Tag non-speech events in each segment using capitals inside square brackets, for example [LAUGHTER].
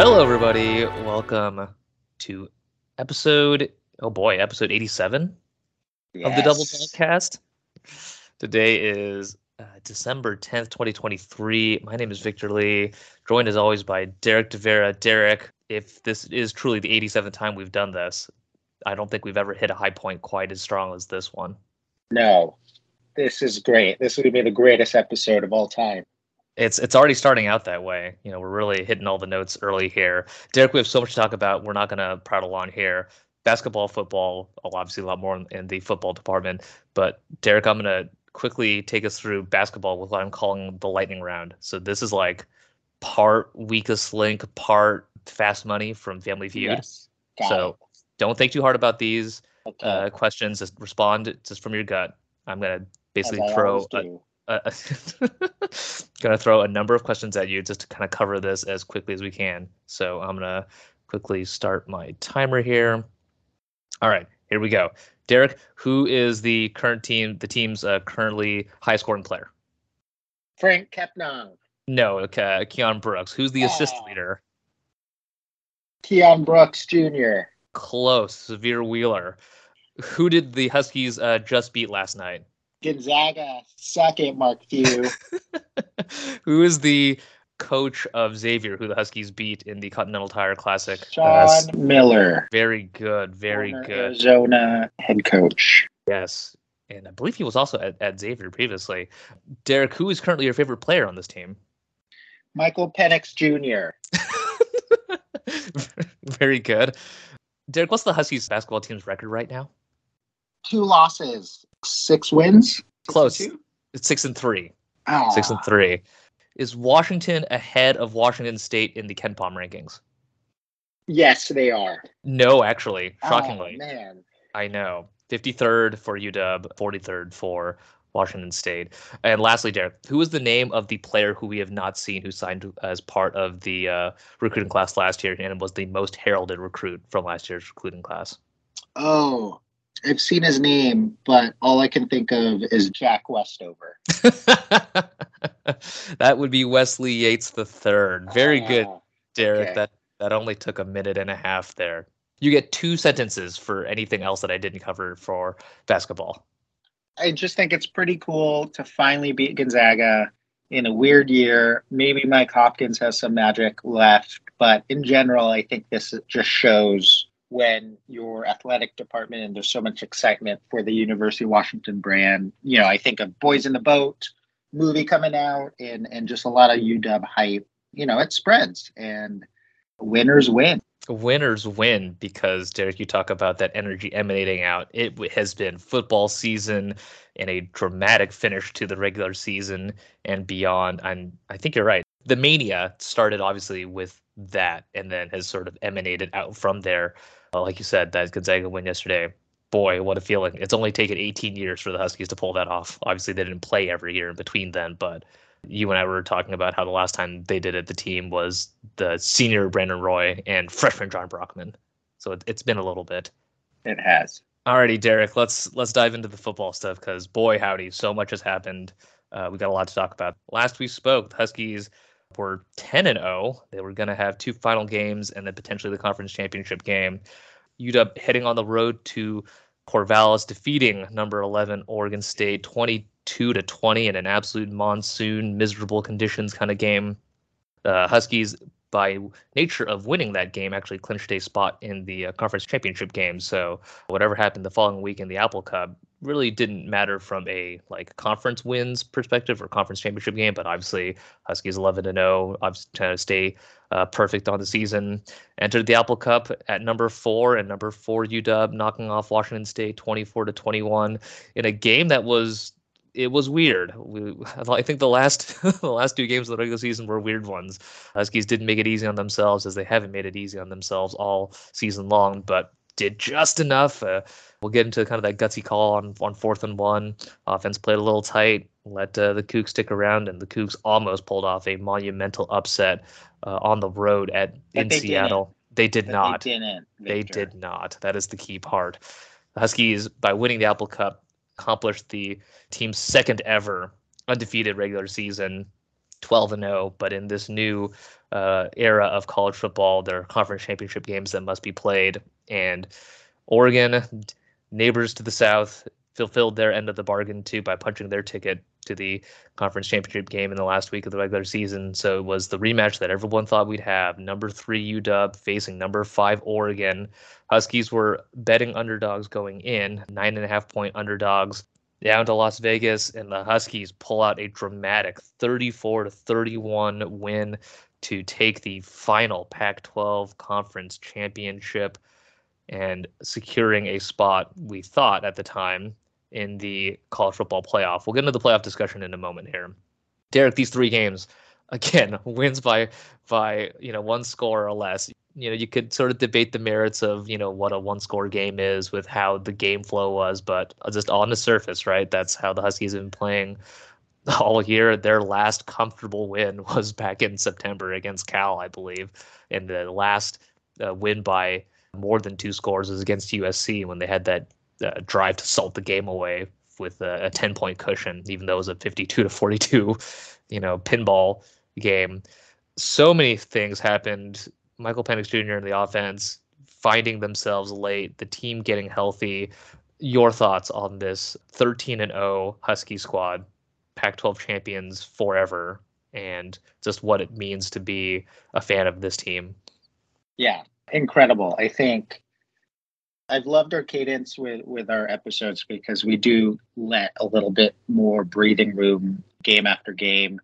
Hello, everybody. Welcome to episode, oh boy, episode 87 of the Double Dawgcast. Today is uh, December 10th, 2023. My name is Victor Lee, joined as always by Derek DeVera. Derek, if this is truly the 87th time we've done this, I don't think we've ever hit a high point quite as strong as this one. No, this is great. This would be the greatest episode of all time. It's it's already starting out that way. You know, we're really hitting all the notes early here. Derek, we have so much to talk about. We're not going to prattle on here. Basketball, football, obviously a lot more in, in the football department. But Derek, I'm going to quickly take us through basketball with what I'm calling the lightning round. So this is like part weakest link, part fast money from Family Feud. Yes. So don't think too hard about these. Okay. uh, questions. Just respond just from your gut. I'm going to basically throw a, uh, [LAUGHS] gonna throw a number of questions at you just to kind of cover this as quickly as we can. So I'm gonna quickly start my timer here. All right, here we go. Derek, who is the current team? The team's uh, currently high scoring player. Franck Kepnang, No, okay, Keion Brooks. Who's the assist Oh. leader? Keion Brooks Jr., Close. Sahvir Wheeler. Who did the Huskies uh, just beat last night? Gonzaga, suck it, Mark Few. [LAUGHS] who is the coach of Xavier, who the Huskies beat in the Continental Tire Classic? Uh, Sean Miller, Very good, very former good. Arizona head coach. Yes. And I believe he was also at, at Xavier previously. Derek, who is currently your favorite player on this team? Michael Penix Jr., [LAUGHS] very good. Derek, what's the Huskies basketball team's record right now? two losses, six wins. Close. two? It's six and three. Ah, Six and three. Is Washington ahead of Washington State in the KenPom rankings? Yes, they are. No, actually. Oh, Shockingly. man. I know. 53rd for UW, 43rd for Washington State. And lastly, Derek, who is the name of the player who we have not seen who signed as part of the uh, recruiting class last year and was the most heralded recruit from last year's recruiting class? Oh, I've seen his name, but all I can think of is Jack Westover. [LAUGHS] that would be Wesley Yates the third. Very good, Ah, Derek. okay. That that only took a minute and a half there. You get two sentences for anything else that I didn't cover for basketball. I just think it's pretty cool to finally beat Gonzaga in a weird year. Maybe Mike Hopkins has some magic left, but in general, I think this just shows when your athletic department and there's so much excitement for the University of Washington brand. You know, I think of Boys in the Boat movie coming out and and just a lot of UW hype. You know, it spreads and winners win. winners win because Derek, you talk about that energy emanating out. It has been football season and a dramatic finish to the regular season and beyond. And I think you're right. The mania started obviously with that and then has sort of emanated out from there. Uh, like you said, that Gonzaga win yesterday. Boy, what a feeling. It's only taken 18 years for the Huskies to pull that off. Obviously, they didn't play every year in between then, but you and I were talking about how the last time they did it, the team was the senior Brandon Roy and [LAUGHS] freshman Jon Brockman. So it, it's been a little bit. It has. Alrighty, Derek, let's let's dive into the football stuff because boy howdy, so much has happened. Uh, we got a lot to talk about. Last we spoke, the Huskies were 10 and 0. They were going to have two final games and then potentially the conference championship game. UW heading on the road to Corvallis, defeating number 11 Oregon State 22 to 20 in an absolute monsoon, miserable conditions kind of game. Uh, Huskies, by nature of winning that game, actually clinched a spot in the uh, conference championship game. So whatever happened the following week in the Apple Cup really didn't matter from a like conference wins perspective or conference championship game. But obviously, Huskies 11 to 0, obviously trying to stay uh, perfect on the season. Entered the Apple Cup at number four and number four UW, knocking off Washington State 24 to 21 in a game that was it was weird. We, [LAUGHS] I think the last [LAUGHS] the last two games of the regular season were weird ones. Huskies didn't make it easy on themselves as they haven't made it easy on themselves all season long, but did just enough. Uh, we'll get into kind of that gutsy call on on fourth and one. Offense played a little tight, let uh, the Cougs stick around, and the Cougs almost pulled off a monumental upset uh, on the road at But in they Seattle. They did But not. They didn't. They did not. That is the key part. The Huskies, by winning the Apple Cup, accomplished the team's second ever undefeated regular season. 12 and 0, but in this new uh, era of college football, there are conference championship games that must be played. And Oregon, neighbors to the south, fulfilled their end of the bargain too by punching their ticket to the conference championship game in the last week of the regular season. So it was the rematch that everyone thought we'd have. Number three UW facing number five Oregon. Huskies were betting underdogs going in, nine and a half point underdogs down to Las Vegas, and the Huskies pull out a dramatic 34 to 31 win to take the final Pac 12 conference championship and securing a spot we thought at the time in the college football playoff. We'll get into the playoff discussion in a moment here. Derek, these three games, [LAUGHS] again, wins by by you know one score or less. You know, you could sort of debate the merits of you know what a one score game is with how the game flow was, but just on the surface, right? That's how the Huskies have been playing [LAUGHS] all year. Their last comfortable win [LAUGHS] was back in September against Cal, I believe, and the last uh, win by more than two scores was against USC when they had that uh, drive to salt the game away with a, a 10 point cushion, even though it was a 52 to 42, you know, pinball game. So many things happened. Michael Penix Jr. in the offense finding themselves late, the team getting healthy. Your thoughts on this 13 and 0 Husky squad, Pac 12 champions forever, and just what it means to be a fan of this team? Yeah, incredible. I think I've loved our cadence with with our episodes because we do let a little bit more breathing room game after game.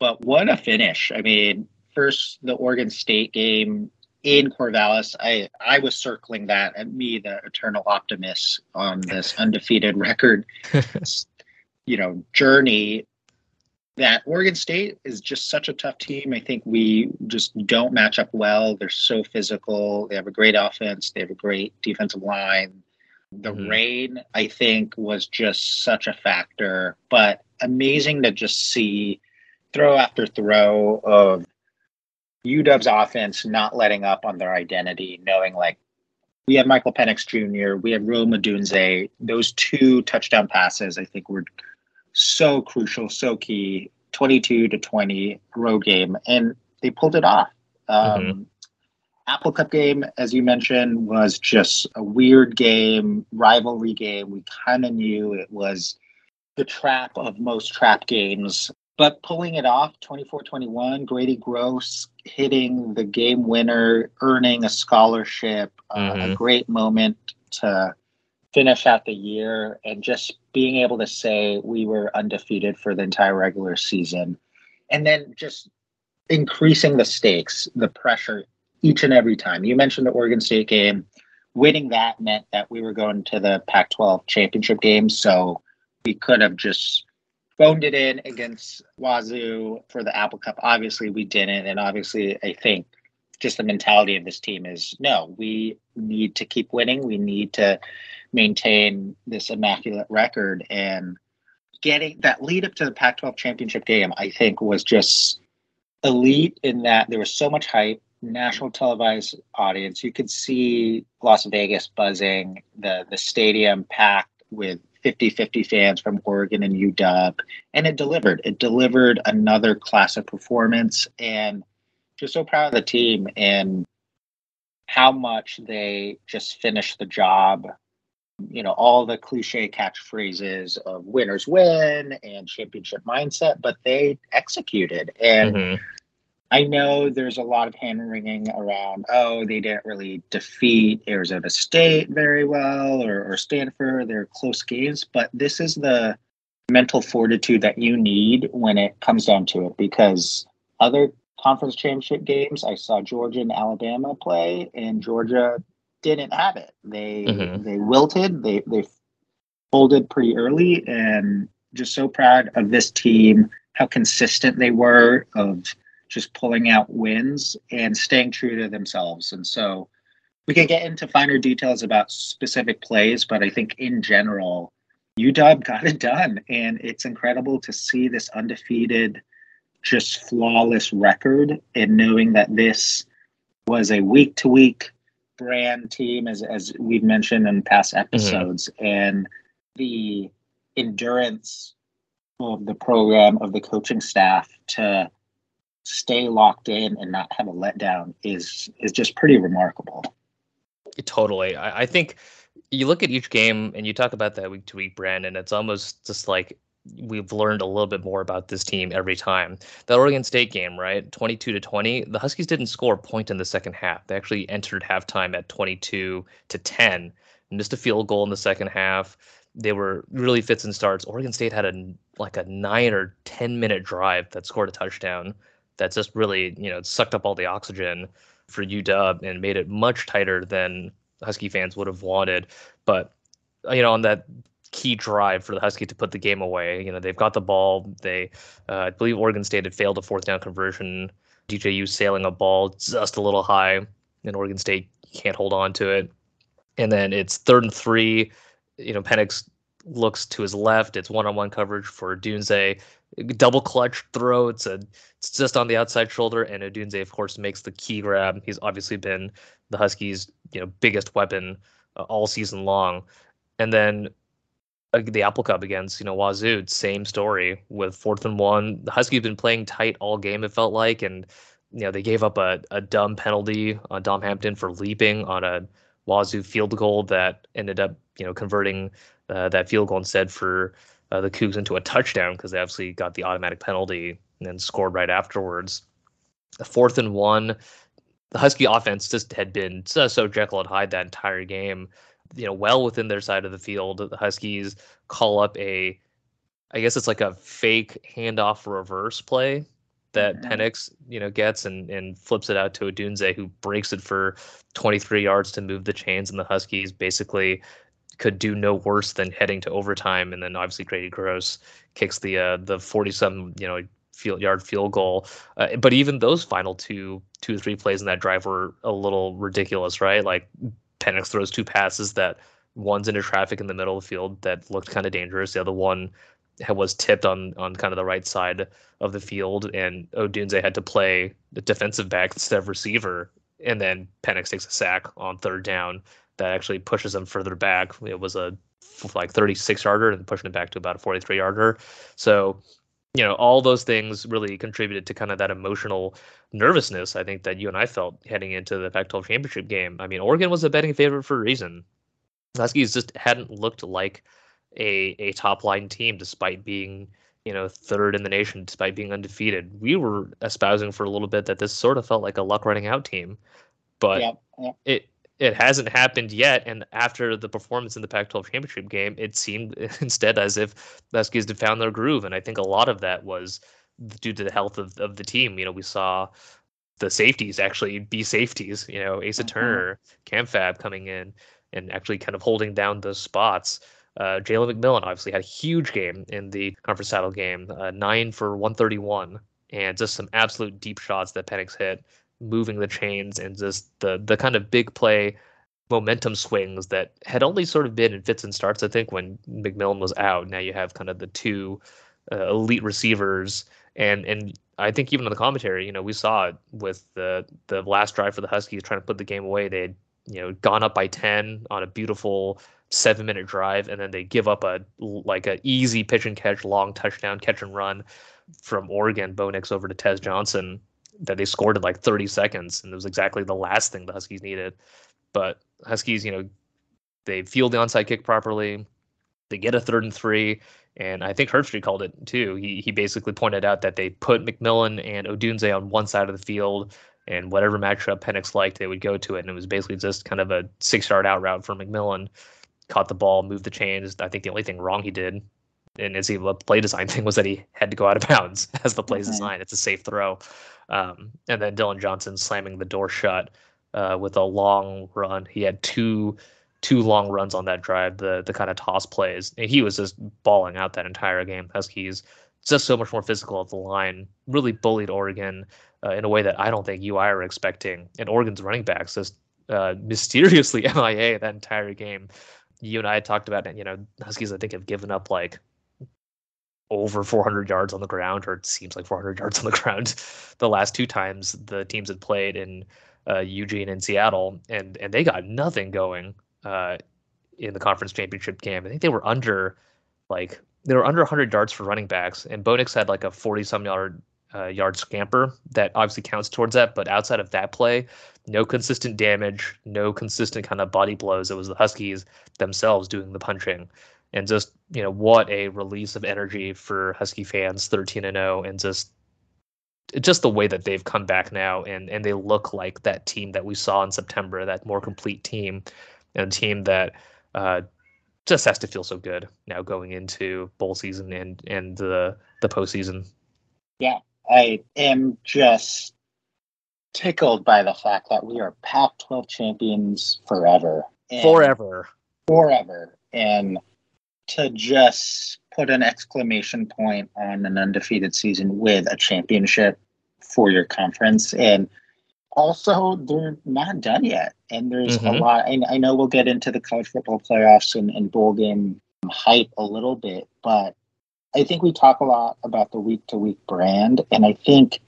But what a finish! I mean, first the Oregon State game in Corvallis. I I was circling that and me, the eternal optimist on this undefeated record, [LAUGHS] you know, journey that Oregon State is just such a tough team. I think we just don't match up well. They're so physical. They have a great offense. They have a great defensive line. The mm-hmm. rain, I think, was just such a factor, but amazing to just see throw after throw of UW's offense not letting up on their identity, knowing like we have Michael Penix Jr., we have Rome Odunze. Those two touchdown passes, I think, were so crucial, so key. 22 to 20 road game, and they pulled it off. Um, mm-hmm. Apple Cup game, as you mentioned, was just a weird game, rivalry game. We kind of knew it was the trap of most trap games, but pulling it off 24 21, Grady Gross hitting the game winner, earning a scholarship, mm-hmm. uh, a great moment to finish out the year and just being able to say we were undefeated for the entire regular season. And then just increasing the stakes the pressure each and every time. You mentioned the oregon state game. Winning that meant that we were going to the pac 12 championship game. So we could have just phoned it in against wazoo for the apple cup. Obviously we didn't. And obviously i think just the mentality of this team is no we need to keep winning we need to maintain this immaculate record and getting that lead up to the Pac 12 championship game, I think was just elite in that there was so much hype, national televised audience. You could see Las Vegas buzzing, the, the stadium packed with 50 50 fans from Oregon and UW. And it delivered. It delivered another classic performance. And just so proud of the team and how much they just finished the job you know all the cliche catchphrases of winners win and championship mindset but they executed and mm-hmm. i know there's a lot of hand wringing around oh they didn't really defeat arizona state very well or, or stanford they're close games but this is the mental fortitude that you need when it comes down to it because other conference championship games i saw georgia and alabama play and georgia didn't have it. They mm-hmm. they wilted. They they folded pretty early, and just so proud of this team. How consistent they were of just pulling out wins and staying true to themselves. And so we can get into finer details about specific plays, but I think in general, UW got it done, and it's incredible to see this undefeated, just flawless record, and knowing that this was a week to week brand team, as as we've mentioned in past mm-hmm. episodes, mm-hmm. and the endurance of the program of the coaching staff to stay locked in and not have a letdown is is just pretty remarkable. Totally. I, I think you look at each game and you talk about that week to week, Brandon. It's almost just like we've learned a little bit more about this team every time. That Oregon State game, right? 22 to 20. The Huskies didn't score a point in the second half. They actually entered halftime at 22 to 10. Missed a field goal in the second half. They were really fits and starts. Oregon State had a like a 9 or 10 minute drive that scored a touchdown. That just really, you know, sucked up all the oxygen for UW and made it much tighter than Husky fans would have wanted. But you know, on that key drive for the Husky to put the game away. You know, they've got the ball. They, uh, I believe Oregon State had failed a fourth down conversion. DJU sailing a ball just a little high, and Oregon State can't hold on to it. And then it's third and three. You know, Penix looks to his left. It's one-on-one coverage for Odunze. Double clutch throw. It's a it's just on the outside shoulder, and Odunze, of course, makes the key grab. He's obviously been the Huskies' you know biggest weapon uh, all season long. And then the Apple Cup against you know Wazoo, same story with fourth and one. The Huskies been playing tight all game. It felt like, and you know they gave up a, a dumb penalty on Dom Hampton for leaping on a Wazoo field goal that ended up you know converting uh, that field goal instead for uh, the Cougs into a touchdown because they obviously got the automatic penalty and then scored right afterwards. Fourth and one, the Husky offense just had been so, so Jekyll and Hyde that entire game you know, well within their side of the field. The Huskies call up a, I guess it's like a fake handoff reverse play that mm-hmm. Penix, you know, gets and, and flips it out to Odunze, who breaks it for 23 yards to move the chains, and the Huskies basically could do no worse than heading to overtime. And then obviously Grady Gross kicks the uh, the 47 you know field yard field goal. Uh, but even those final two two or three plays in that drive were a little ridiculous, right? Like Penix throws two passes that one's into traffic in the middle of the field that looked kind of dangerous. The other one was tipped on on kind of the right side of the field, and Odunze had to play the defensive back instead of receiver. And then Penix takes a sack on third down that actually pushes him further back. It was a like 36 yarder and pushing it back to about a 43 yarder. So you know, all those things really contributed to kind of that emotional nervousness I think that you and I felt heading into the Pac-12 championship game. I mean, Oregon was a betting favorite for a reason. Huskies just hadn't looked like a a top line team despite being you know third in the nation despite being undefeated. We were espousing for a little bit that this sort of felt like a luck running out team, but yeah, yeah. it it hasn't happened yet. And after the performance in the Pac-12 championship game, it seemed [LAUGHS] instead as if the Huskies had found their groove. And I think a lot of that was due to the health of, of the team. You know, we saw the safeties actually be safeties. You know, Asa mm-hmm. Turner, Cam Fab coming in and actually kind of holding down those spots. Uh, Jalen McMillan obviously had a huge game in the conference title game, uh, nine for 131, and just some absolute deep shots that Penix hit moving the chains and just the the kind of big play momentum swings that had only sort of been in fits and starts. I think when McMillan was out, now you have kind of the two uh, elite receivers, and and I think even in the commentary, you know, we saw it with the the last drive for the Huskies trying to put the game away. They had you know gone up by ten on a beautiful seven minute drive, and then they give up a like an easy pitch and catch, long touchdown catch and run from Oregon, Bo Nix over to Tez Johnson that they scored in like 30 seconds, and it was exactly the last thing the Huskies needed. But Huskies, you know, they field the onside kick properly. They get a third and three, and I think Herbstreit called it too. He he basically pointed out that they put McMillan and Odunze on one side of the field, and whatever matchup Penix liked, they would go to it. And it was basically just kind of a six yard out route for McMillan. Caught the ball, moved the chains. I think the only thing wrong he did in his play design [LAUGHS] thing was that he had to go out of bounds [LAUGHS] as the play mm-hmm. design. It's a safe throw. Um, and then Dillon Johnson slamming the door shut uh, with a long run. He had two two long runs on that drive, the the kind of toss plays. And he was just balling out that entire game. Huskies just so much more physical at the line, really bullied Oregon uh, in a way that I don't think UI are expecting. And Oregon's running backs just uh, [LAUGHS] mysteriously MIA that entire game. You and I talked about. You know, Huskies I think have given up like over 400 yards on the ground, or it seems like 400 yards on the ground, [LAUGHS] the last two times the teams had played in uh, Eugene and Seattle, and and they got nothing going uh, in the conference championship game. I think they were under like they were under 100 yards for running backs, and Bo Nix had like a 40 some yard uh, yard scamper that obviously counts towards that. But outside of that play, no consistent damage, no consistent kind of body blows. It was the Huskies themselves doing the punching. And just, you know, what a release of energy for Husky fans, 13 and 0, and just just the way that they've come back now and and they look like that team that we saw in September, that more complete team, and a team that uh, just has to feel so good now going into bowl season and and the the postseason. Yeah, I am just tickled by the fact that we are Pac-12 champions forever. forever. Forever. And to just put an exclamation point on an undefeated season with a championship for your conference. And also, they're not done yet. And there's mm-hmm. a lot. I, I, know we'll get into the college football playoffs and, and bowl game hype a little bit, but I think we talk a lot about the week to week brand. And I think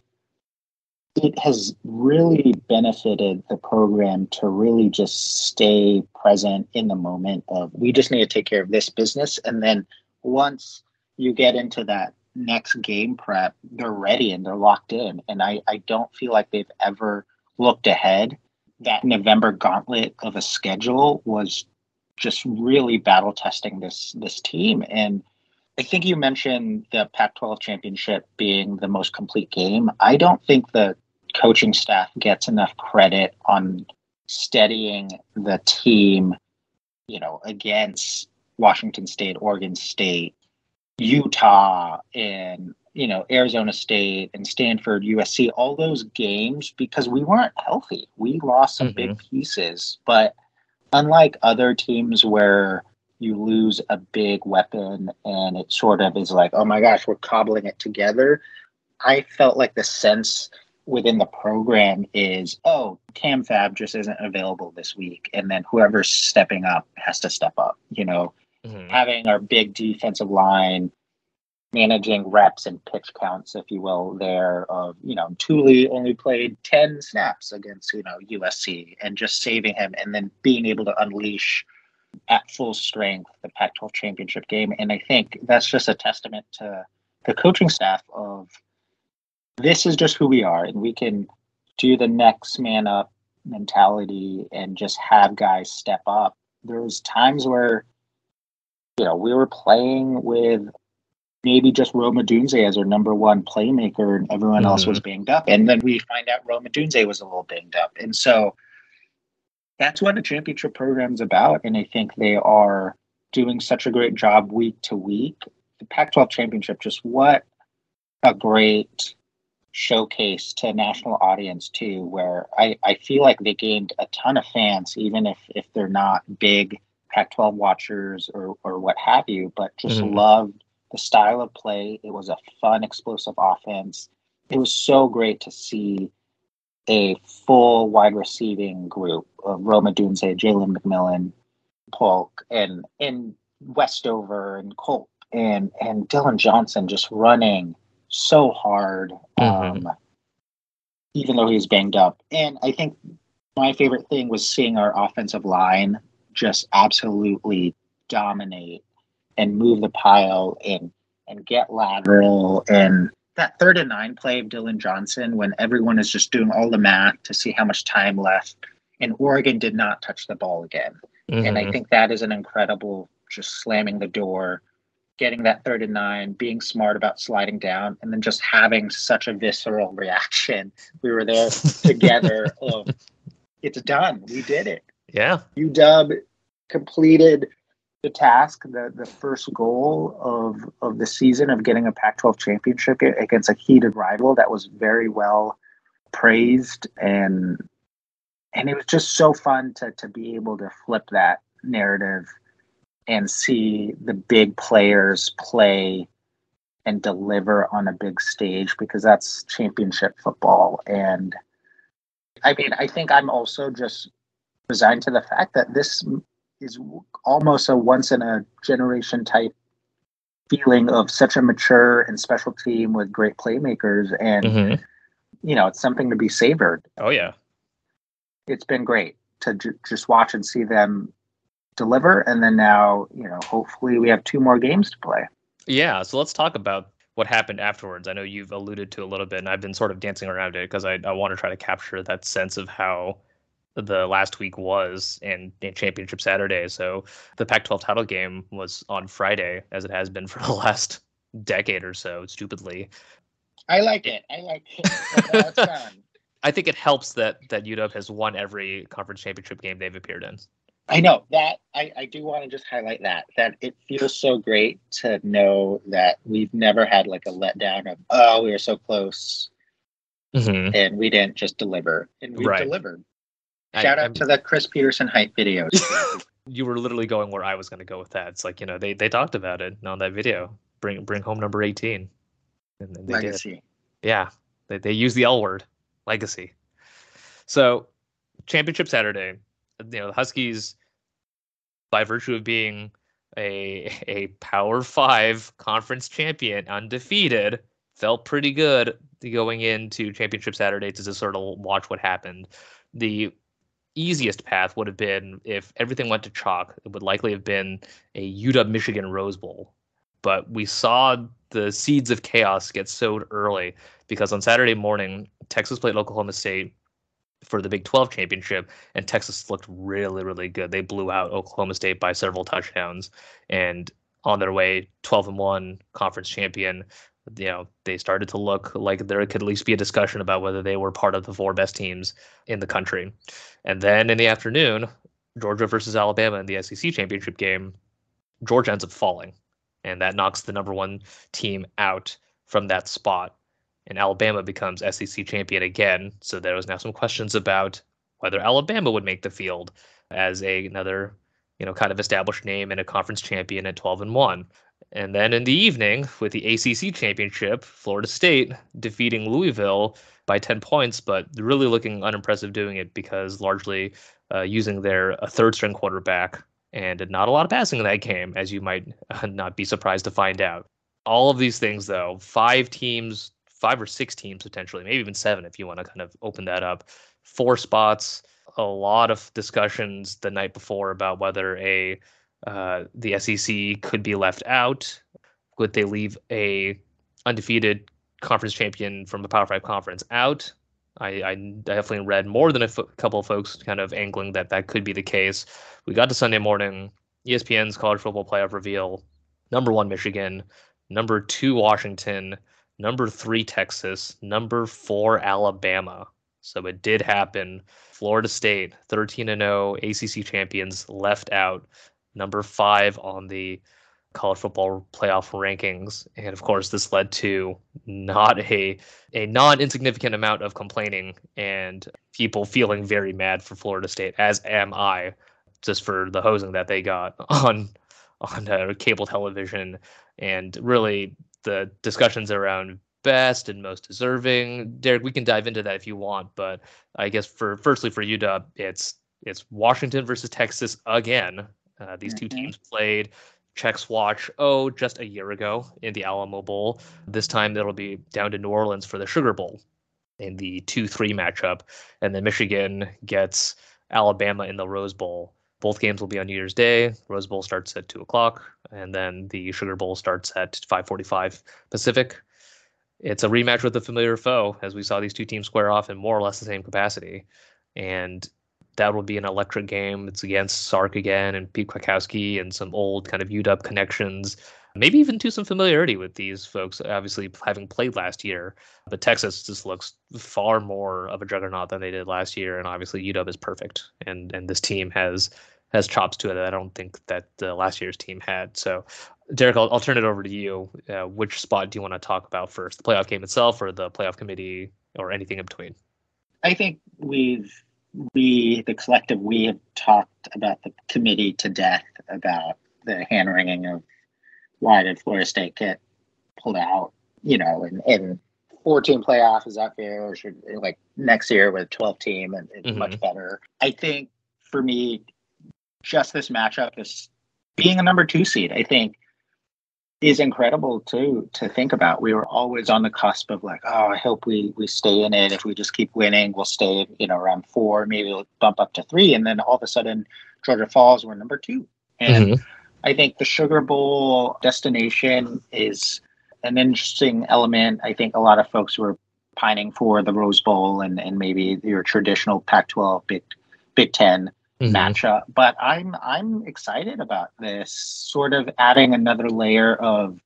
it has really benefited the program to really just stay present in the moment of we just need to take care of this business. And then once you get into that next game prep they're ready and they're locked in. And i i don't feel like they've ever looked ahead. That november gauntlet of a schedule was just really battle testing this this team. And I think you mentioned the Pac 12 championship being the most complete game. I don't think the coaching staff gets enough credit on steadying the team, you know, against Washington State, Oregon State, Utah, and you know, Arizona State and Stanford, USC, all those games because we weren't healthy. We lost some mm-hmm. big pieces, but unlike other teams where you lose a big weapon and it sort of is like, oh my gosh, we're cobbling it together. I felt like the sense within the program is, oh, Cam Fab just isn't available this week. And then whoever's stepping up has to step up. You know, mm-hmm. having our big defensive line managing reps and pitch counts, if you will, there of, you know, Tuli only played 10 snaps against, you know, USC and just saving him and then being able to unleash at full strength the Pac 12 championship game. And I think that's just a testament to the coaching staff of this is just who we are, and we can do the next man up mentality and just have guys step up. There's times where, you know, we were playing with maybe just Roma Odunze as our number one playmaker, and everyone mm-hmm. else was mm-hmm. banged up. And then we find out Roma Odunze was a little banged up. And so that's what a championship program is about. And I think they are doing such a great job week to week. The Pac 12 championship, just what a great showcase to a national audience too, where I, I feel like they gained a ton of fans, even if, if they're not big Pac 12 watchers or, or what have you, but just mm-hmm. loved the style of play. It was a fun, explosive offense. It was so great to see a full wide receiving group of Rome Odunze, Jalen McMillan, Polk, and and Westover and Colt and and Dillon Johnson just running so hard, mm-hmm. um, even though he was banged up. And I think my favorite thing was seeing our offensive line just absolutely dominate and move the pile and and get lateral and that third and nine play of Dillon Johnson when everyone is just doing all the math to see how much time left and Oregon did not touch the ball again. Mm-hmm. And I mm-hmm. think that is an incredible just slamming the door, getting that third and nine, being smart about sliding down, and then just having such a visceral reaction. We were there [LAUGHS] together. oh, it's done. We did it. Yeah. UW completed the task, the, the first goal of, of the season of getting a Pac 12 championship against a heated rival that was very well praised and and it was just so fun to to be able to flip that narrative and see the big players play and deliver on a big stage because that's championship football. And i mean i think i'm also just resigned to the fact that this is almost a once in a generation type feeling of such a mature and special team with great playmakers and mm-hmm. you know it's something to be savored. Oh yeah. It's been great to j- just watch and see them deliver. And then now, you know, hopefully we have two more games to play. Yeah, so let's talk about what happened afterwards. I know you've alluded to a little bit, and I've been sort of dancing around it because I, I want to try to capture that sense of how the last week was in, in Championship Saturday. So the Pac 12 title game was on Friday, as it has been [LAUGHS] for the last decade or so, stupidly. I like it. I like it. Oh, [LAUGHS] I think it helps that that UW has won every conference championship game they've appeared in. I know that I, I do want to just highlight that that it feels so great to know that we've never had like a letdown of oh we were so close mm-hmm. and we didn't just deliver and we right. delivered. Shout I, out I'm, to the Chris Petersen hype videos. [LAUGHS] you were literally going where I was going to go with that. It's like you know they they talked about it on that video. Bring bring home number eighteen. And, and they Legacy. Did. Yeah, they they use the L word, legacy. So, championship Saturday. You know the Huskies by virtue of being a a Power Five conference champion, undefeated, felt pretty good going into Championship Saturday to just sort of watch what happened. The easiest path would have been if everything went to chalk. It would likely have been a UW Michigan Rose Bowl, but we saw the seeds of chaos get sowed early because on Saturday morning, Texas played Oklahoma State for the Big 12 championship, and Texas looked really, really good. They blew out Oklahoma State by several touchdowns, and on their way 12 and 1 conference champion. You know, they started to look like there could at least be a discussion about whether they were part of the four best teams in the country. And then in the afternoon, Georgia versus Alabama in the SEC championship game, Georgia ends up falling, and that knocks the number one team out from that spot and Alabama becomes SEC champion again. So there was now some questions about whether Alabama would make the field as a, another, you know, kind of established name and a conference champion at 12 and 1. And then in the evening, with the ACC championship, Florida State defeating Louisville by 10 points, but really looking unimpressive doing it because largely uh, using their third string quarterback and not a lot of passing in that game, as you might [LAUGHS] not be surprised to find out. All of these things, though, five teams five or six teams potentially, maybe even seven if you want to kind of open that up. Four spots, a lot of discussions the night before about whether a uh, the SEC could be left out. Would they leave a undefeated conference champion from a Power Five conference out? I, I definitely read more than a couple of folks kind of angling that that could be the case. We got to Sunday morning, ESPN's college football playoff reveal. Number one, Michigan. Number two, Washington number three Texas, number four Alabama. So it did happen. Florida State, 13 and 0 ACC champions, left out. Number five on the college football playoff rankings, and of course, this led to not a a non insignificant amount of complaining and people feeling very mad for Florida State, as am I, just for the hosing that they got [LAUGHS] on on uh, cable television and really the discussions around best and most deserving. Derek, we can dive into that if you want, but I guess for firstly for UW, it's it's Washington versus Texas again. Uh, these mm-hmm. two teams played checks watch oh just a year ago in the Alamo Bowl. This time it'll be down to New Orleans for the Sugar Bowl in the two three matchup, and then Michigan gets Alabama in the Rose Bowl. Both games will be on New Year's Day. Rose Bowl starts at two o'clock, and then the Sugar Bowl starts at 5:45 Pacific. It's a rematch with a familiar foe, as we saw these two teams square off in more or less the same capacity, and that will be an electric game. It's against Sark again and Pete Kwiatkowski and some old kind of UW connections. Maybe even to some familiarity with these folks, obviously having played last year. But Texas just looks far more of a juggernaut than they did last year, and obviously UW is perfect, and and this team has has chops to it that I don't think that the last year's team had. So, Derek, I'll, I'll turn it over to you. Uh, which spot do you want to talk about first, the playoff game itself, or the playoff committee, or anything in between? I think we've we the collective we have talked about the committee to death about the hand wringing of why did Florida State get pulled out? You know, and and 14 playoff is that fair or should like next year with 12 team and it's mm-hmm. much better i think for me just this matchup is being a number two seed, I think is incredible too to think about. We were always on the cusp of like, oh, I hope we we stay in it. If we just keep winning, we'll stay, you know, around four, maybe we'll bump up to three. And then all of a sudden Georgia falls, we're number two. And mm-hmm. I think the Sugar Bowl destination is an interesting element. I think a lot of folks were pining for the Rose Bowl and, and maybe your traditional Pac-12 Big Big 10 mm-hmm. matchup. But I'm I'm excited about this sort of adding another layer of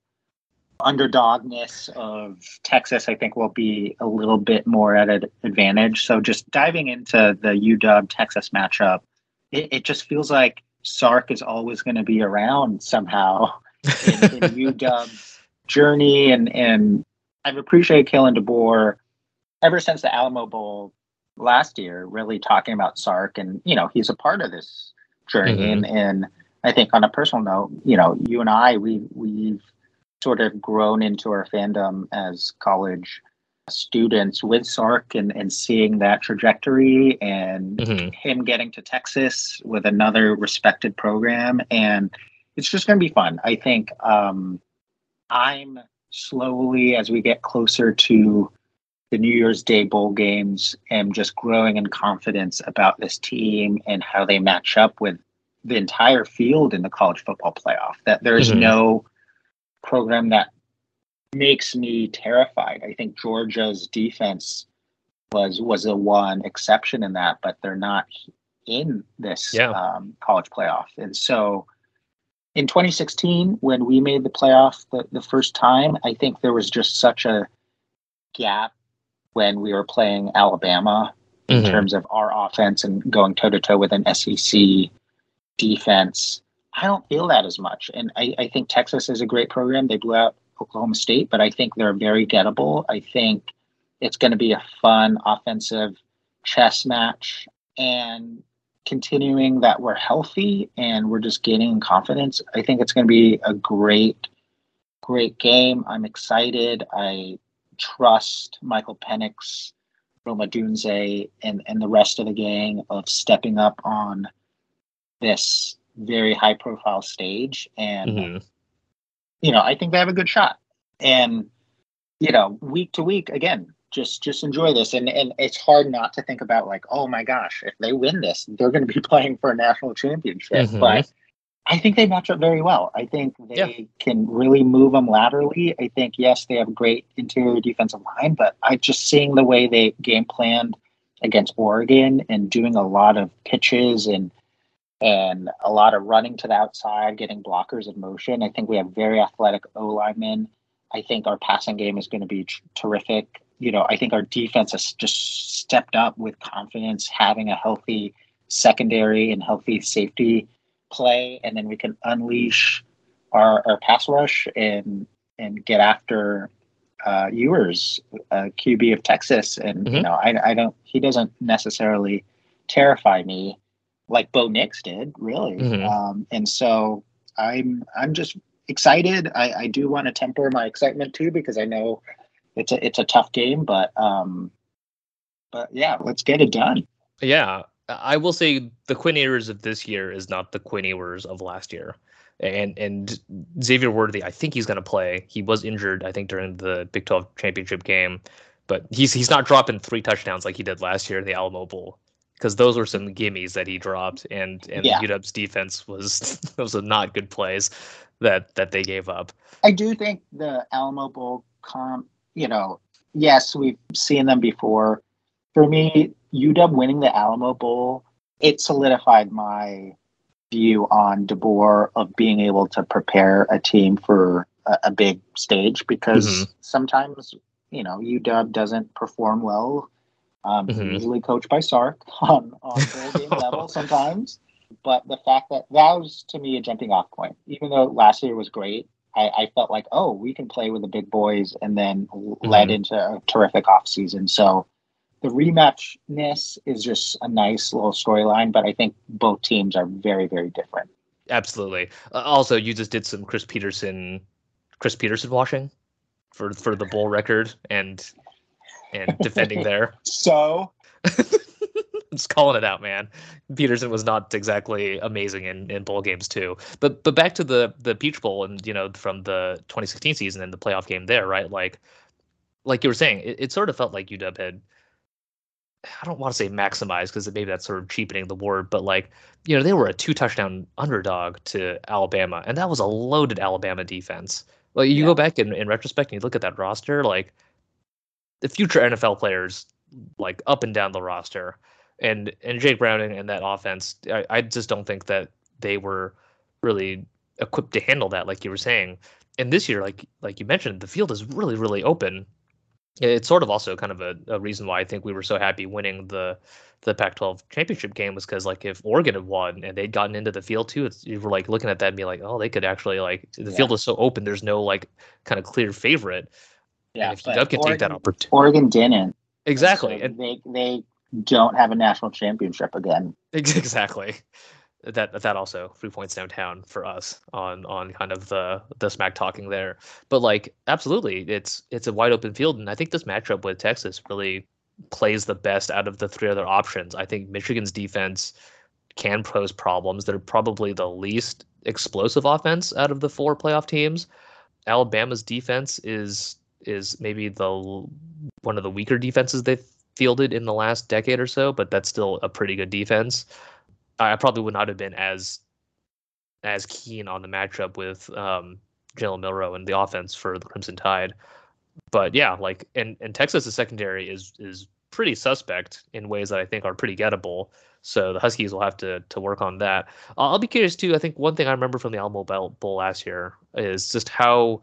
underdogness of Texas. I think will be a little bit more at an advantage. So just diving into the UW Texas matchup, it, it just feels like Sark is always going to be around somehow [LAUGHS] in, in UW's journey, and and I've appreciated Kalen DeBoer ever since the Alamo Bowl last year, really talking about Sark, and you know he's a part of this journey, mm-hmm. and and I think on a personal note, you know, you and I we we've sort of grown into our fandom as college students with Sark and, and seeing that trajectory and mm-hmm. him getting to Texas with another respected program. And it's just going to be fun. I think um, I'm slowly, as we get closer to the New Year's Day bowl games, am just growing in confidence about this team and how they match up with the entire field in the college football playoff. That there's mm-hmm. no program that makes me terrified. I think Georgia's defense was was a one exception in that, but they're not in this yeah. um, college playoff. And so in 2016, when we made the playoff the, the first time, I think there was just such a gap when we were playing Alabama in mm-hmm. terms of our offense and going toe to toe with an SEC defense. I don't feel that as much. And I, I think Texas is a great program. They blew out Oklahoma State, but I think they're very gettable. I think it's going to be a fun offensive chess match and continuing that we're healthy and we're just gaining confidence. I think it's going to be a great, great game. I'm excited. I trust Michael Penix, Roma Odunze, and, and the rest of the gang of stepping up on this very high profile stage. And mm-hmm you know, I think they have a good shot. And you know, week to week, again, just just enjoy this. And and it's hard not to think about like, oh my gosh, if they win this, they're going to be [LAUGHS] playing for a national championship. Mm-hmm. But I think they match up very well. I think they yeah. can really move them laterally. I think yes, they have a great interior defensive line, but I just seeing the way they game planned against Oregon and doing a lot of pitches and and a lot of running to the outside, getting blockers in motion. I think we have very athletic O linemen. I think our passing game is going to be terrific. You know, I think our defense has just stepped up with confidence, having a healthy secondary and healthy safety play, and then we can unleash our, our pass rush and and get after uh, Ewers, uh, QB of Texas. And mm-hmm. you know, I, I don't he doesn't necessarily terrify me like Bo Nix did, really. Mm-hmm. Um, and so I'm I'm just excited. I, I do want to temper my excitement too because I know it's a it's a tough game, but um, but yeah, let's get it done. Yeah, I will say the Quinn Ewers of this year is not the Quinn Ewers of last year. And and Xavier Worthy, I think he's going to play. He was injured, I think, during the Big 12 championship game, but he's he's not dropping three touchdowns like he did last year in the Alamo Bowl because those were some gimmies that he dropped, and and yeah. UW's defense was [LAUGHS] those are not good plays that that they gave up. I do think the Alamo Bowl comp, you know, yes, we've seen them before. For me, UW winning the Alamo Bowl, it solidified my view on DeBoer of being able to prepare a team for a, a big stage because mm-hmm. sometimes you know UW doesn't perform well um, mm-hmm. Usually coached by Sark [LAUGHS] on on [LAUGHS] full game level sometimes. But the fact that that was to me a jumping off point. Even though last year was great, I, I felt like oh we can play with the big boys, and then mm-hmm. led into a terrific off season. So the rematchness is just a nice little storyline. But I think both teams are very very different. Absolutely. Uh, also, you just did some Chris Petersen, Chris Petersen washing for for the bowl record, and and defending there. [LAUGHS] So I'm [LAUGHS] just calling it out, man. Petersen was not exactly amazing in, in bowl games too. But but back to the the Peach Bowl and you know from the 2016 season and the playoff game there, right? Like like you were saying, it, it sort of felt like UW had I don't want to say maximize because maybe that's sort of cheapening the word, but like, you know, they were a two touchdown underdog to Alabama, and that was a loaded Alabama defense. Like, you yeah. go back in, in retrospect and you look at that roster, like, the future NFL players, like, up and down the roster. And and Jake Browning and that offense, I, I just don't think that they were really equipped to handle that, like you were saying. And this year, like like you mentioned, the field is really, really open it's sort of also kind of a, a reason why I think we were so happy winning the the Pac-12 championship game was because like if Oregon had won and they'd gotten into the field too, it's, you were like looking at that and be like, oh, they could actually like the yeah. field is so open. There's no like kind of clear favorite. Yeah, and if UW can take that opportunity, Oregon didn't exactly, so they they don't have a national championship again. [LAUGHS] Exactly that that also three points downtown for us on on kind of the the smack talking there. But like absolutely, it's it's a wide open field, and I think this matchup with Texas really plays the best out of the three other options. I think Michigan's defense can pose problems. They're probably the least explosive offense out of the four playoff teams. Alabama's defense is is maybe the one of the weaker defenses they've fielded in the last decade or so, but that's still a pretty good defense. I probably would not have been as as keen on the matchup with um, Jalen Milroe and the offense for the Crimson Tide. But yeah, like and and Texas' secondary is is pretty suspect in ways that I think are pretty gettable. So the Huskies will have to to work on that. Uh, I'll be curious too. I think one thing I remember from the Alamo Bowl last year is just how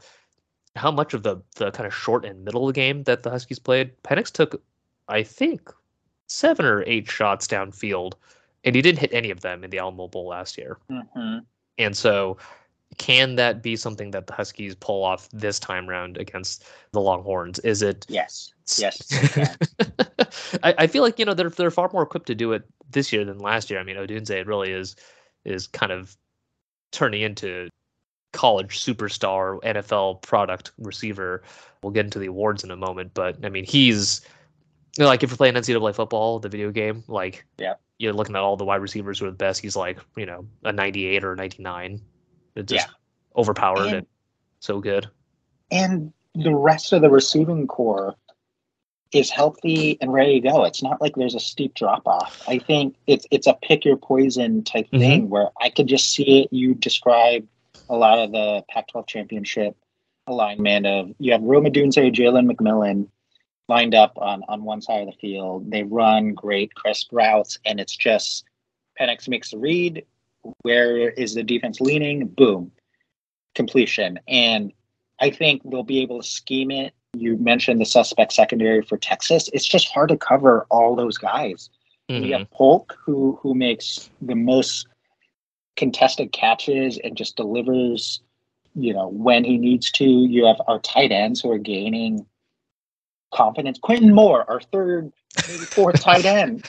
how much of the the kind of short and middle of the game that the Huskies played. Penix took, I think, seven or eight shots downfield and he didn't hit any of them in the Alamo Bowl last year. Mm-hmm. And so, can that be something that the Huskies pull off this time round against the Longhorns? Is it? Yes. Yes. [LAUGHS] I, I feel like you know they're they're far more equipped to do it this year than last year. I mean, Odunze really is is kind of turning into college superstar NFL product receiver. We'll get into the awards in a moment, but I mean, he's you know, like if you're playing NCAA football, the video game, like yeah, you're looking at all the wide receivers who are the best. He's like you know a 98 or a 99. It's just yeah. overpowered and, and so good. And the rest of the receiving core is healthy and ready to go. It's not like there's a steep drop off. I think it's it's a pick your poison type mm-hmm. thing where I could just see it. You describe a lot of the Pac-12 championship alignment of you have Rome Odunze, Jalen McMillan, lined up on, on one side of the field. They run great, crisp routes, and it's just Penix makes the read. Where is the defense leaning? Boom, completion. And I think they'll be able to scheme it. You mentioned the suspect secondary for Texas. It's just hard to cover all those guys. Mm-hmm. We have Polk, who who makes the most contested catches and just delivers, you know, when he needs to. You have our tight ends who are gaining confidence. Quentin Moore, our third, maybe fourth tight end,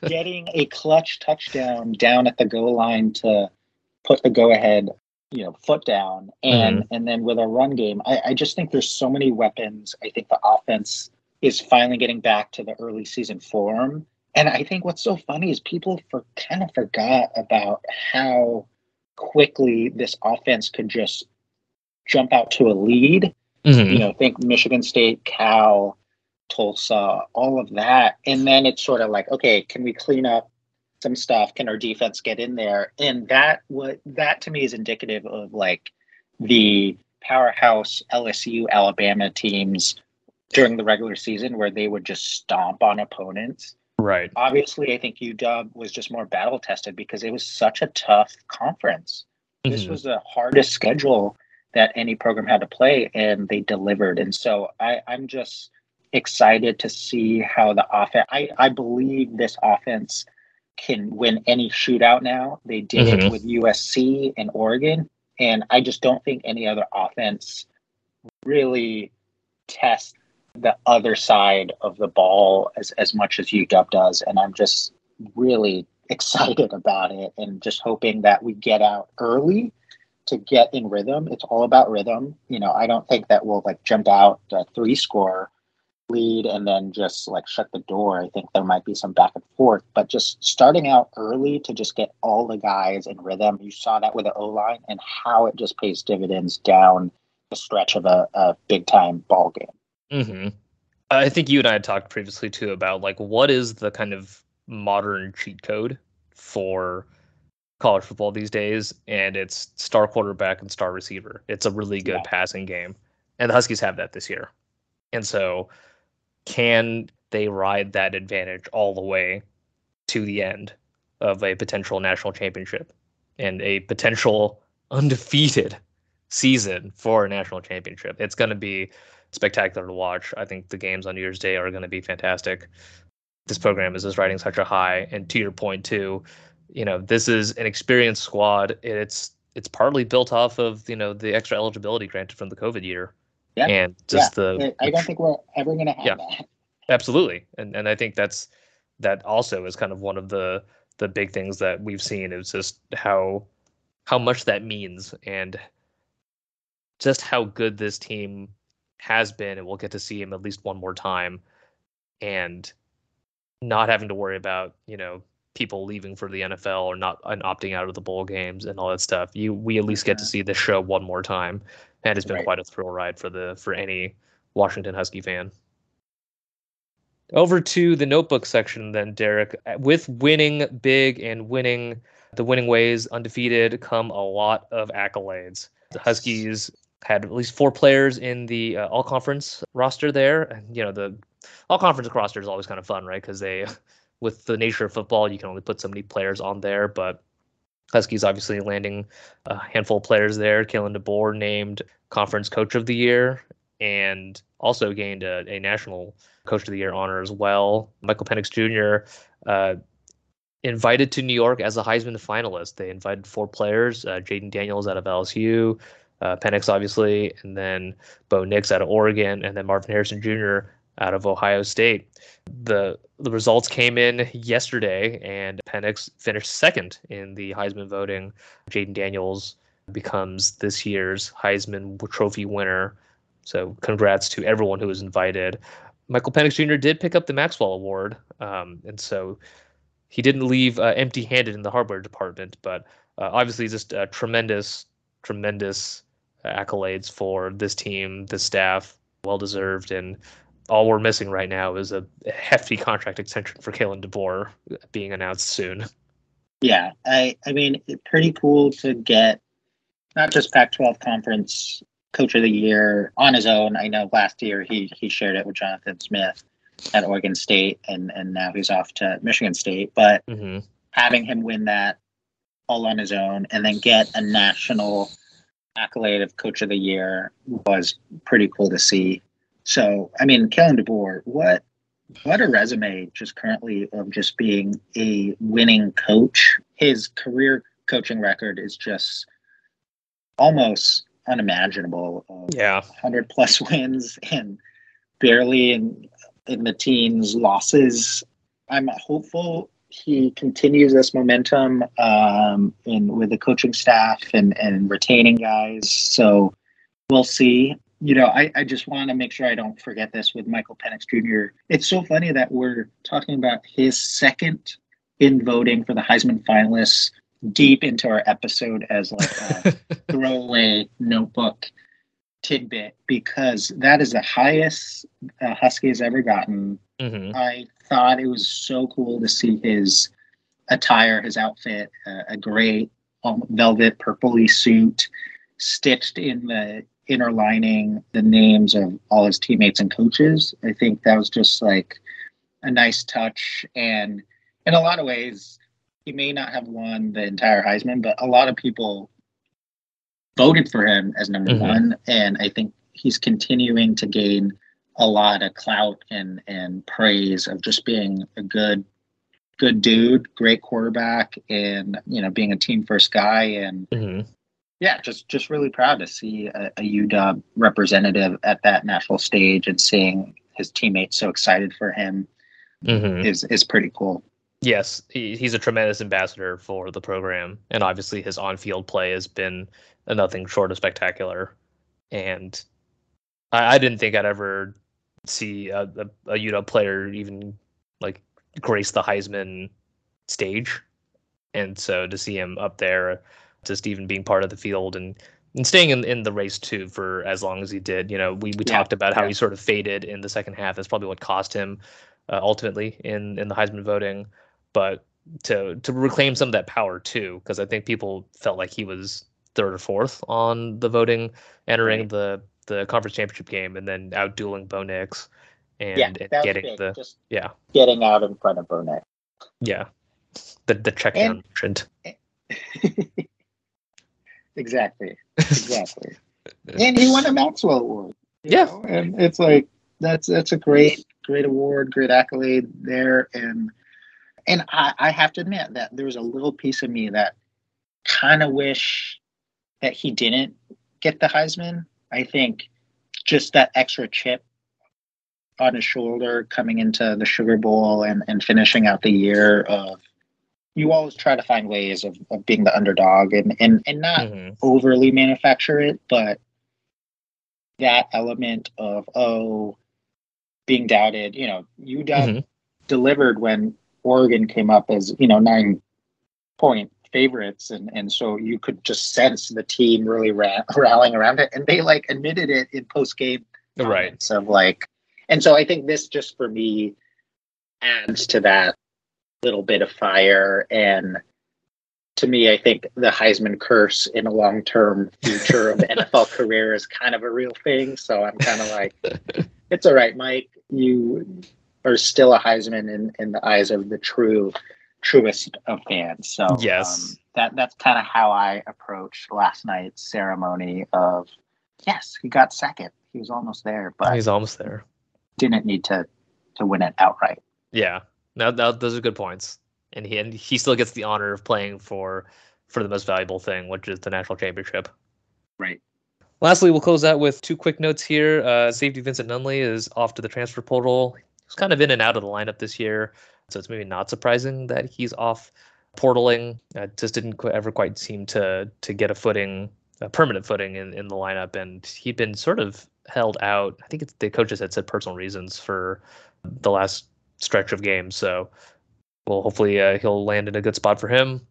[LAUGHS] getting a clutch touchdown down at the goal line to put the go ahead, you know, foot down. And mm-hmm. and then with our run game, I, I just think there's so many weapons. I think the offense is finally getting back to the early season form. And I think what's so funny is people for kind of forgot about how quickly this offense could just jump out to a lead. Mm-hmm. You know, think Michigan State, Cal, Tulsa, all of that. And then it's sort of like, okay, can we clean up some stuff? Can our defense get in there? And that what that to me is indicative of like the powerhouse LSU Alabama teams during the regular season where they would just stomp on opponents. Right. Obviously, I think UW was just more battle tested because it was such a tough conference. Mm-hmm. This was the hardest schedule that any program had to play, and they delivered. And so I, I'm just excited to see how the offense. I, I believe this offense can win any shootout now. They did mm-hmm. it with USC and Oregon, and I just don't think any other offense really tests the other side of the ball as, as much as UW does. And I'm just really excited [LAUGHS] about it and just hoping that we get out early to get in rhythm. It's all about rhythm. You know, I don't think that we'll like jump out a three score lead and then just like shut the door. I think there might be some back and forth, but just starting out early to just get all the guys in rhythm. You saw that with the O line and how it just pays dividends down the stretch of a, a big time ball game. Mm-hmm. I think you and I had talked previously too about like what is the kind of modern cheat code for college football these days, and it's star quarterback and star receiver. It's a really good yeah. passing game, and the Huskies have that this year. And so, can they ride that advantage all the way to the end of a potential national championship and a potential [LAUGHS] undefeated season for a national championship? It's going to be spectacular to watch. I think the games on New Year's Day are going to be fantastic. This program is just riding such a high, and to your point too, you know this is an experienced squad. It's it's partly built off of you know the extra eligibility granted from the COVID year. Yeah. And just yeah. the I don't think we're ever going to have yeah, that. Absolutely. And and I think that's that also is kind of one of the the big things that we've seen is just how how much that means and just how good this team has been and we'll get to see him at least one more time and not having to worry about, you know, people leaving for the NFL or not and opting out of the bowl games and all that stuff. You we at least get to mm-hmm. see the show one more time, and it's been right. quite a thrill ride for the for any Washington Husky fan. Over to the notebook section then, Derek. With winning big and winning the winning ways undefeated come a lot of accolades. The Huskies had at least four players in the uh, all conference roster there. And, you know, the all conference roster is always kind of fun, right? Because they [LAUGHS] with the nature of football, you can only put so many players on there. But Huskies obviously landing a handful of players there. Kalen DeBoer named Conference Coach of the Year and also gained a, a National Coach of the Year honor as well. Michael Penix Jr. Uh, invited to New York as a Heisman finalist. They invited four players: uh, Jayden Daniels out of LSU, uh, Penix obviously, and then Bo Nix out of Oregon, and then Marvin Harrison Jr out of Ohio State. The the results came in yesterday, and Penix finished second in the Heisman voting. Jayden Daniels becomes this year's Heisman Trophy winner. So congrats to everyone who was invited. Michael Penix Jr. did pick up the Maxwell Award, um, and so he didn't leave uh, empty-handed in the hardware department. But uh, obviously, just uh, tremendous, tremendous accolades for this team, the staff, well deserved, and all we're missing right now is a hefty contract extension for Kalen DeBoer being announced soon. Yeah, I I mean, pretty cool to get not just Pac-12 conference coach of the year on his own. I know last year he he shared it with Jonathan Smith at Oregon State, and and now he's off to Michigan State. But mm-hmm. having him win that all on his own, and then get a national accolade of coach of the year was pretty cool to see. So, I mean, Kalen DeBoer, what what a resume just currently of just being a winning coach. His career coaching record is just almost unimaginable. yeah, hundred plus wins and barely in in the teens losses. I'm hopeful he continues this momentum um, in with the coaching staff and and retaining guys. So we'll see you know, I, I just want to make sure I don't forget this with Michael Penix Jr. It's so funny that we're talking about his second in voting for the Heisman finalists deep into our episode as like a [LAUGHS] throwaway notebook tidbit because that is the highest uh, Husky has ever gotten. Mm-hmm. I thought it was so cool to see his attire, his outfit, uh, a great um, velvet purpley suit stitched in the inner lining, the names of all his teammates and coaches. I think that was just like a nice touch. And in a lot of ways, he may not have won the entire Heisman, but a lot of people voted for him as number mm-hmm. one. And I think he's continuing to gain a lot of clout and, and praise of just being a good good dude, great quarterback, and you know, being a team first guy and mm-hmm yeah, just just really proud to see a, a UW representative at that national stage and seeing his teammates so excited for him mm-hmm. is is pretty cool. Yes, he, he's a tremendous ambassador for the program, and obviously his on-field play has been nothing short of spectacular. And I, I didn't think I'd ever see a, a, a UW player even like grace the Heisman stage, and so to see him up there just even being part of the field and and staying in, in the race too for as long as he did. You know, we, we Yeah, talked about how yeah. he sort of faded in the second half. That's probably what cost him uh, ultimately in in the Heisman voting. But to to reclaim some of that power too, because I think people felt like he was third or fourth on the voting entering Right. the the conference championship game, and then out dueling Bo Nix and, yeah, and getting big. the Just yeah getting out in front of Bonet. yeah the the check down trend. [LAUGHS] exactly, exactly. [LAUGHS] and he won a Maxwell Award. Yeah. know, and it's like that's that's a great great award, great accolade there, and and I, I have to admit that there was a little piece of me that kind of wish that he didn't get the Heisman. I think just that extra chip on his shoulder coming into the Sugar Bowl and, and finishing out the year of you always try to find ways of, of being the underdog and, and, and not Mhm. overly manufacture it, but that element of oh being doubted, you know, UW Mhm. delivered when Oregon came up as, you know, nine point favorites and and so you could just sense the team really ra- [LAUGHS] rallying around it and they like admitted it in post game oh, Right. of like and so I think this just for me adds to that little bit of fire and to me I think the Heisman curse in a long term future of [LAUGHS] NFL career is kind of a real thing so I'm kind of like it's all right Mike you are still a Heisman in, in the eyes of the true truest of fans so Yes. um, that that's kind of how I approached last night's ceremony of yes he got second he was almost there but He's almost there. didn't need to to win it outright. Yeah, no, no, those are good points, and he and he still gets the honor of playing for for the most valuable thing, which is the national championship. Right. Lastly, we'll close out with two quick notes here. Uh, safety Vincent Nunley is off to the transfer portal. He's kind of in and out of the lineup this year, so it's maybe not surprising that he's off portaling. Uh, just didn't ever quite seem to to get a footing, a permanent footing in, in the lineup, and he'd been sort of held out. I think the coaches had said personal reasons for the last stretch of games. So, well, hopefully uh, he'll land in a good spot for him.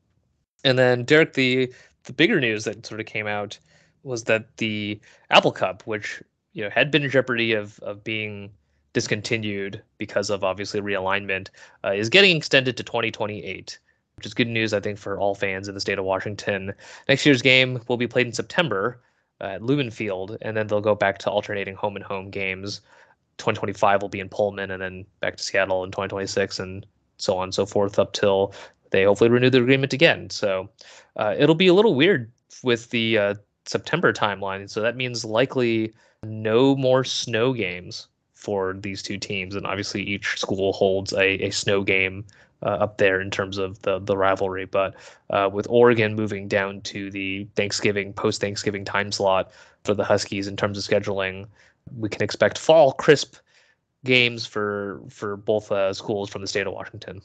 And then Derek, the the bigger news that sort of came out was that the Apple Cup, which you know had been in jeopardy of of being discontinued because of obviously realignment, uh, is getting extended to 2028, which is good news I think for all fans in the state of Washington. Next year's game will be played in September at Lumen Field, and then they'll go back to alternating home and home games. 2025 will be in Pullman, and then back to Seattle in 2026, and so on and so forth up till they hopefully renew the agreement again. So uh, it'll be a little weird with the uh, September timeline. So that means likely no more snow games for these two teams, and obviously each school holds a, a snow game uh, up there in terms of the the rivalry. But uh, with Oregon moving down to the Thanksgiving post Thanksgiving time slot for the Huskies in terms of scheduling, we can expect fall crisp games for for both uh, schools from the state of Washington.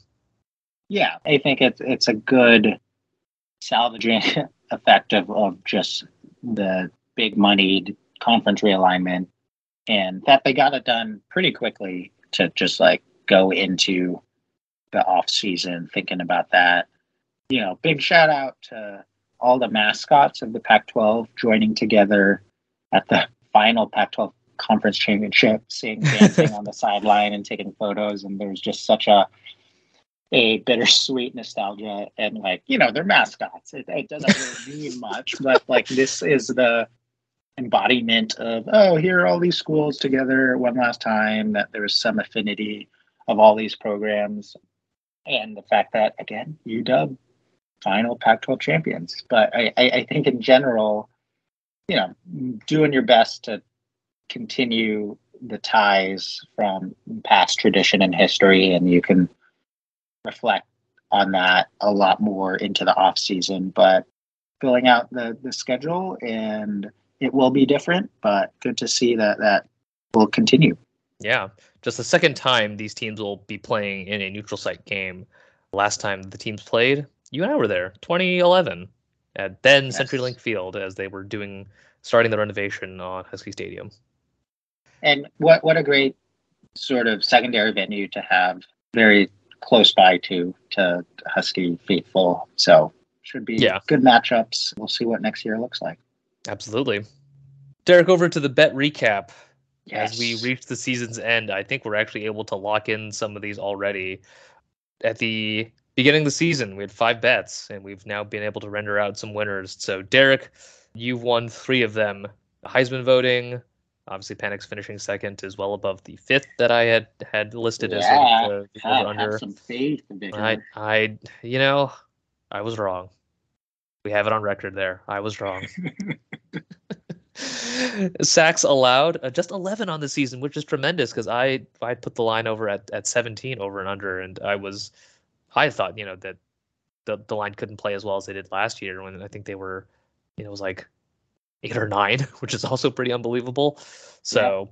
Yeah, I think it's it's a good salvaging [LAUGHS] effect of, of just the big moneyed conference realignment and that they got it done pretty quickly to just like go into the off season thinking about that. You know, big shout out to all the mascots of the Pac 12 joining together at the final Pac 12 conference championship, seeing [LAUGHS] dancing on the sideline and taking photos. And there's just such a a bittersweet nostalgia and like you know they're mascots it, it doesn't really mean much but like this is the embodiment of oh here are all these schools together one last time that there's some affinity of all these programs. And the fact that again uw final pac 12 champions. But I, I i think in general you know doing your best to continue the ties from past tradition and history and you can reflect on that a lot more into the off season. But filling out the the schedule and it will be different but good to see that that will continue Yeah, just the second time these teams will be playing in a neutral site game. Last time the teams played, you and I were there, 2011, at then Yes. CenturyLink Field as they were doing starting the renovation on Husky Stadium. and what what a great sort of secondary venue to have very close by to to husky faithful so should be Yeah. good matchups we'll see what next year looks like Absolutely. Derek, over to the bet recap. Yes. As we reach the season's end, I think we're actually able to lock in some of these already. At the beginning of the season, we had five bets, and we've now been able to render out some winners. So, Derek, you've won three of them. Heisman voting, obviously, Penix finishing second is well above the fifth that I had had listed as Yeah, the, the God, over-under. have some faith. I, I, you know, I was wrong. We have it on record there. I was wrong. [LAUGHS] Sacks allowed uh, just 11 on the season, which is tremendous because I I put the line over at, at 17 over and under, and I was I thought you know that the the line couldn't play as well as they did last year when I think they were you know it was like eight or nine, [LAUGHS] which is also pretty unbelievable. So.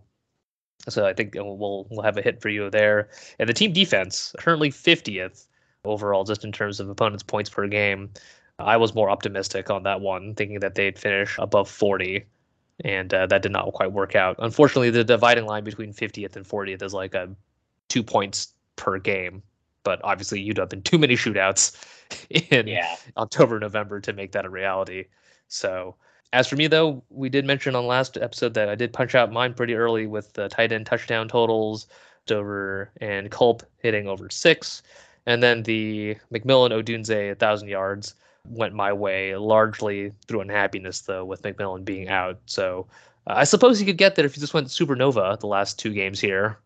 So I think uh, we'll we'll have a hit for you there. And the team defense currently 50th overall, just in terms of opponents' points per game. I was more optimistic on that one, thinking that they'd finish above 40, and uh, that did not quite work out. Unfortunately, the dividing line between 50th and 40th is like a two points per game. But obviously, you'd have been too many shootouts [LAUGHS] in yeah. October, November to make that a reality. So, as for me, though, we did mention on last episode that I did punch out mine pretty early with the tight end touchdown totals, Dover and Culp hitting over six. And then the McMillan Odunze 1,000 yards went my way largely through unhappiness, though, with McMillan being out. So uh, I suppose you could get there if you just went supernova the last two games here,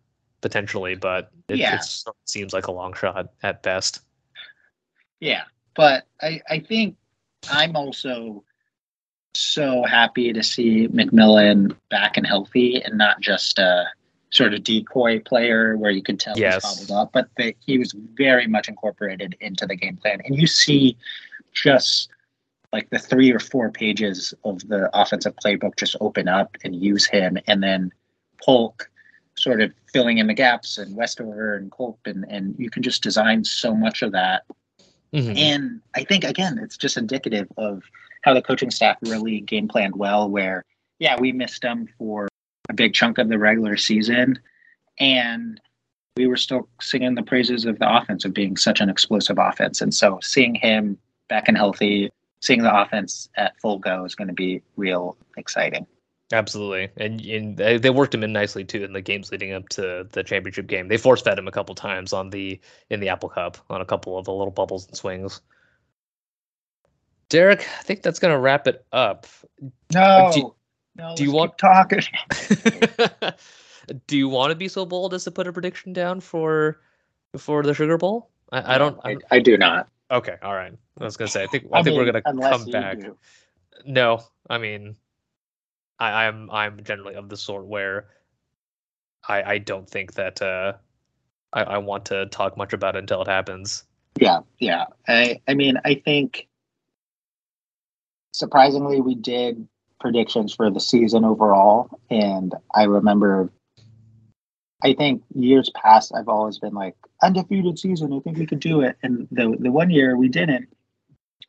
potentially, but it, Yeah. seems like a long shot at best. Yeah, but I, I think I'm also so happy to see McMillan back and healthy and not just a sort of decoy player where you could tell Yes. he's bobbled up, but that he was very much incorporated into the game plan. And you see just like the three or four pages of the offensive playbook just open up and use him and then Polk sort of filling in the gaps and Westover and Culp and, and you can just design so much of that Mhm. and I think again, it's just indicative of how the coaching staff really game planned well. Where yeah, we missed him for a big chunk of the regular season, and we were still singing the praises of the offense of being such an explosive offense. And so seeing him back and healthy, seeing the offense at full go is going to be real exciting. Absolutely, and, and they they worked him in nicely too in the games leading up to the championship game. They force fed him a couple times on the in the Apple Cup on a couple of the little bubbles and swings. Derek, I think that's gonna wrap it up. No, do- no. do you want- keep talking? [LAUGHS] [LAUGHS] Do you want to be so bold as to put a prediction down for for the Sugar Bowl? I, I don't. I, I do not. Okay, all right. I was gonna say. I think I, think we're gonna come back. do. No, I mean, I, I'm I'm generally of the sort where I I don't think that uh, I I want to talk much about it until it happens. Yeah, yeah. I I mean, I think surprisingly we did predictions for the season overall and I remember I think years past I've always been like undefeated season, I think we could do it. And the the one year we didn't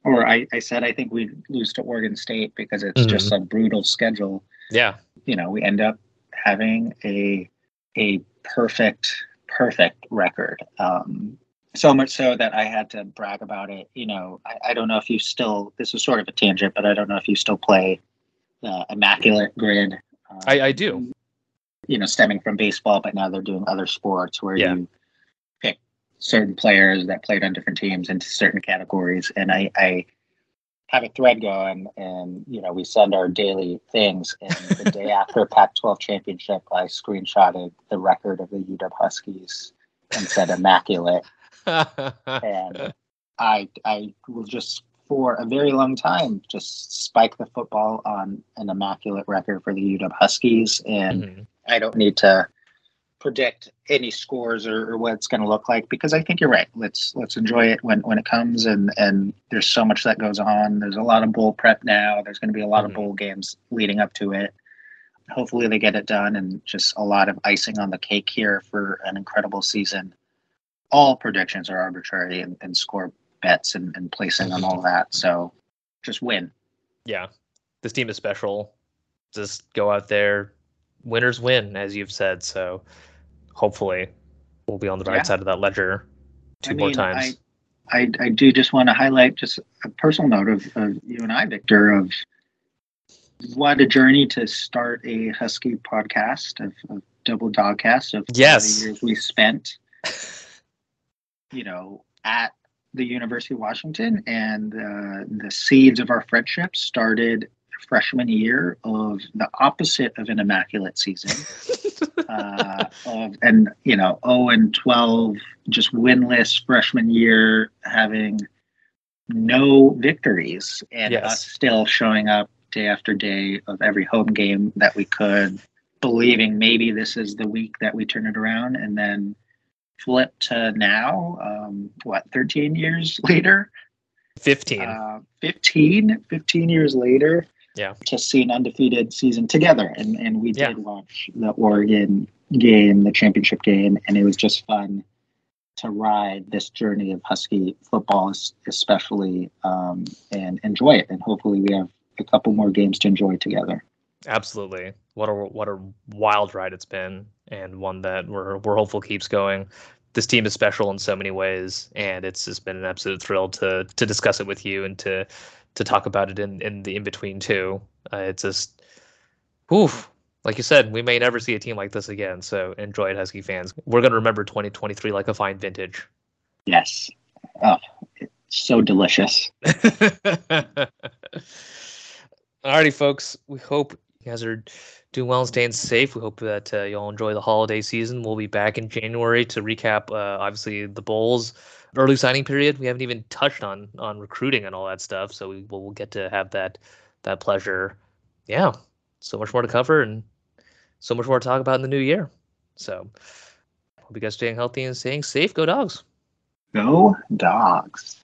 or I, I said I think we'd lose to Oregon State because it's just a brutal schedule. Yeah, You know, we end up having a a perfect perfect record. Um, so much so that I had to brag about it. You know, I, I don't know if you still. This is sort of a tangent, but I don't know if you still play the immaculate grid. um, I I do. You know, stemming from baseball, but now they're doing other sports where Yeah. you pick certain players that played on different teams into certain categories. And I, I have a thread going, and you know, we send our daily things. And the day [LAUGHS] after Pac-12 championship, I screenshotted the record of the UW Huskies and said immaculate [LAUGHS] and I I will just for a very long time just spike the football on an immaculate record for the UW Huskies, and Mhm. I don't need to predict any scores or, or what it's going to look like because I think you're right. Let's let's enjoy it when when it comes, and and there's so much that goes on. There's a lot of bowl prep now. There's going to be a lot Mhm. of bowl games leading up to it. Hopefully they get it done, and just a lot of icing on the cake here for an incredible season all predictions are arbitrary and, and score bets and, and placing and all that. So just win. yeah, this team is special. Just go out there, winners win, as you've said. So hopefully, we'll be on the right Yeah. side of that ledger two I more mean, times. I, I do just want to highlight just a personal note of, of you and I, Victor, of What a journey to start a Husky podcast of, of double Dawgcast of yes. the years we spent, [LAUGHS] you know, at the University of Washington, and uh, the seeds of our friendship started freshman year of the opposite of an immaculate season. [LAUGHS] uh, of and you know, 0 and 12, just winless freshman year, having no victories, and Yes. us still showing up day after day of every home game that we could, believing maybe this is the week that we turn it around, and then flip to now, um, what, 13 years later? 15. Uh, 15, 15 years later Yeah. to see an undefeated season together and, and we Yeah. did watch the oregon game the championship game and it was just fun to ride this journey of husky football especially um, and enjoy it and hopefully we have a couple more games to enjoy together Absolutely. What a what a wild ride it's been, and one that we're we're hopeful keeps going. This team is special in so many ways, and it's just been an absolute thrill to to discuss it with you and to to talk about it in in the in between too. Uh, it's just, oof. Like you said, we may never see a team like this again. So enjoy it, Husky fans. We're gonna remember 2023 like a fine vintage. yes oh it's so delicious [LAUGHS] Alrighty, folks. We hope you guys are doing well and staying safe. We hope that uh, you all enjoy the holiday season. We'll be back in January to recap, uh, obviously, the Bulls early signing period. We haven't even touched on on recruiting and all that stuff, so we will we'll get to have that that pleasure. Yeah, so much more to cover and so much more to talk about in the new year. So, hope you guys staying healthy and staying safe. Go dogs. go dogs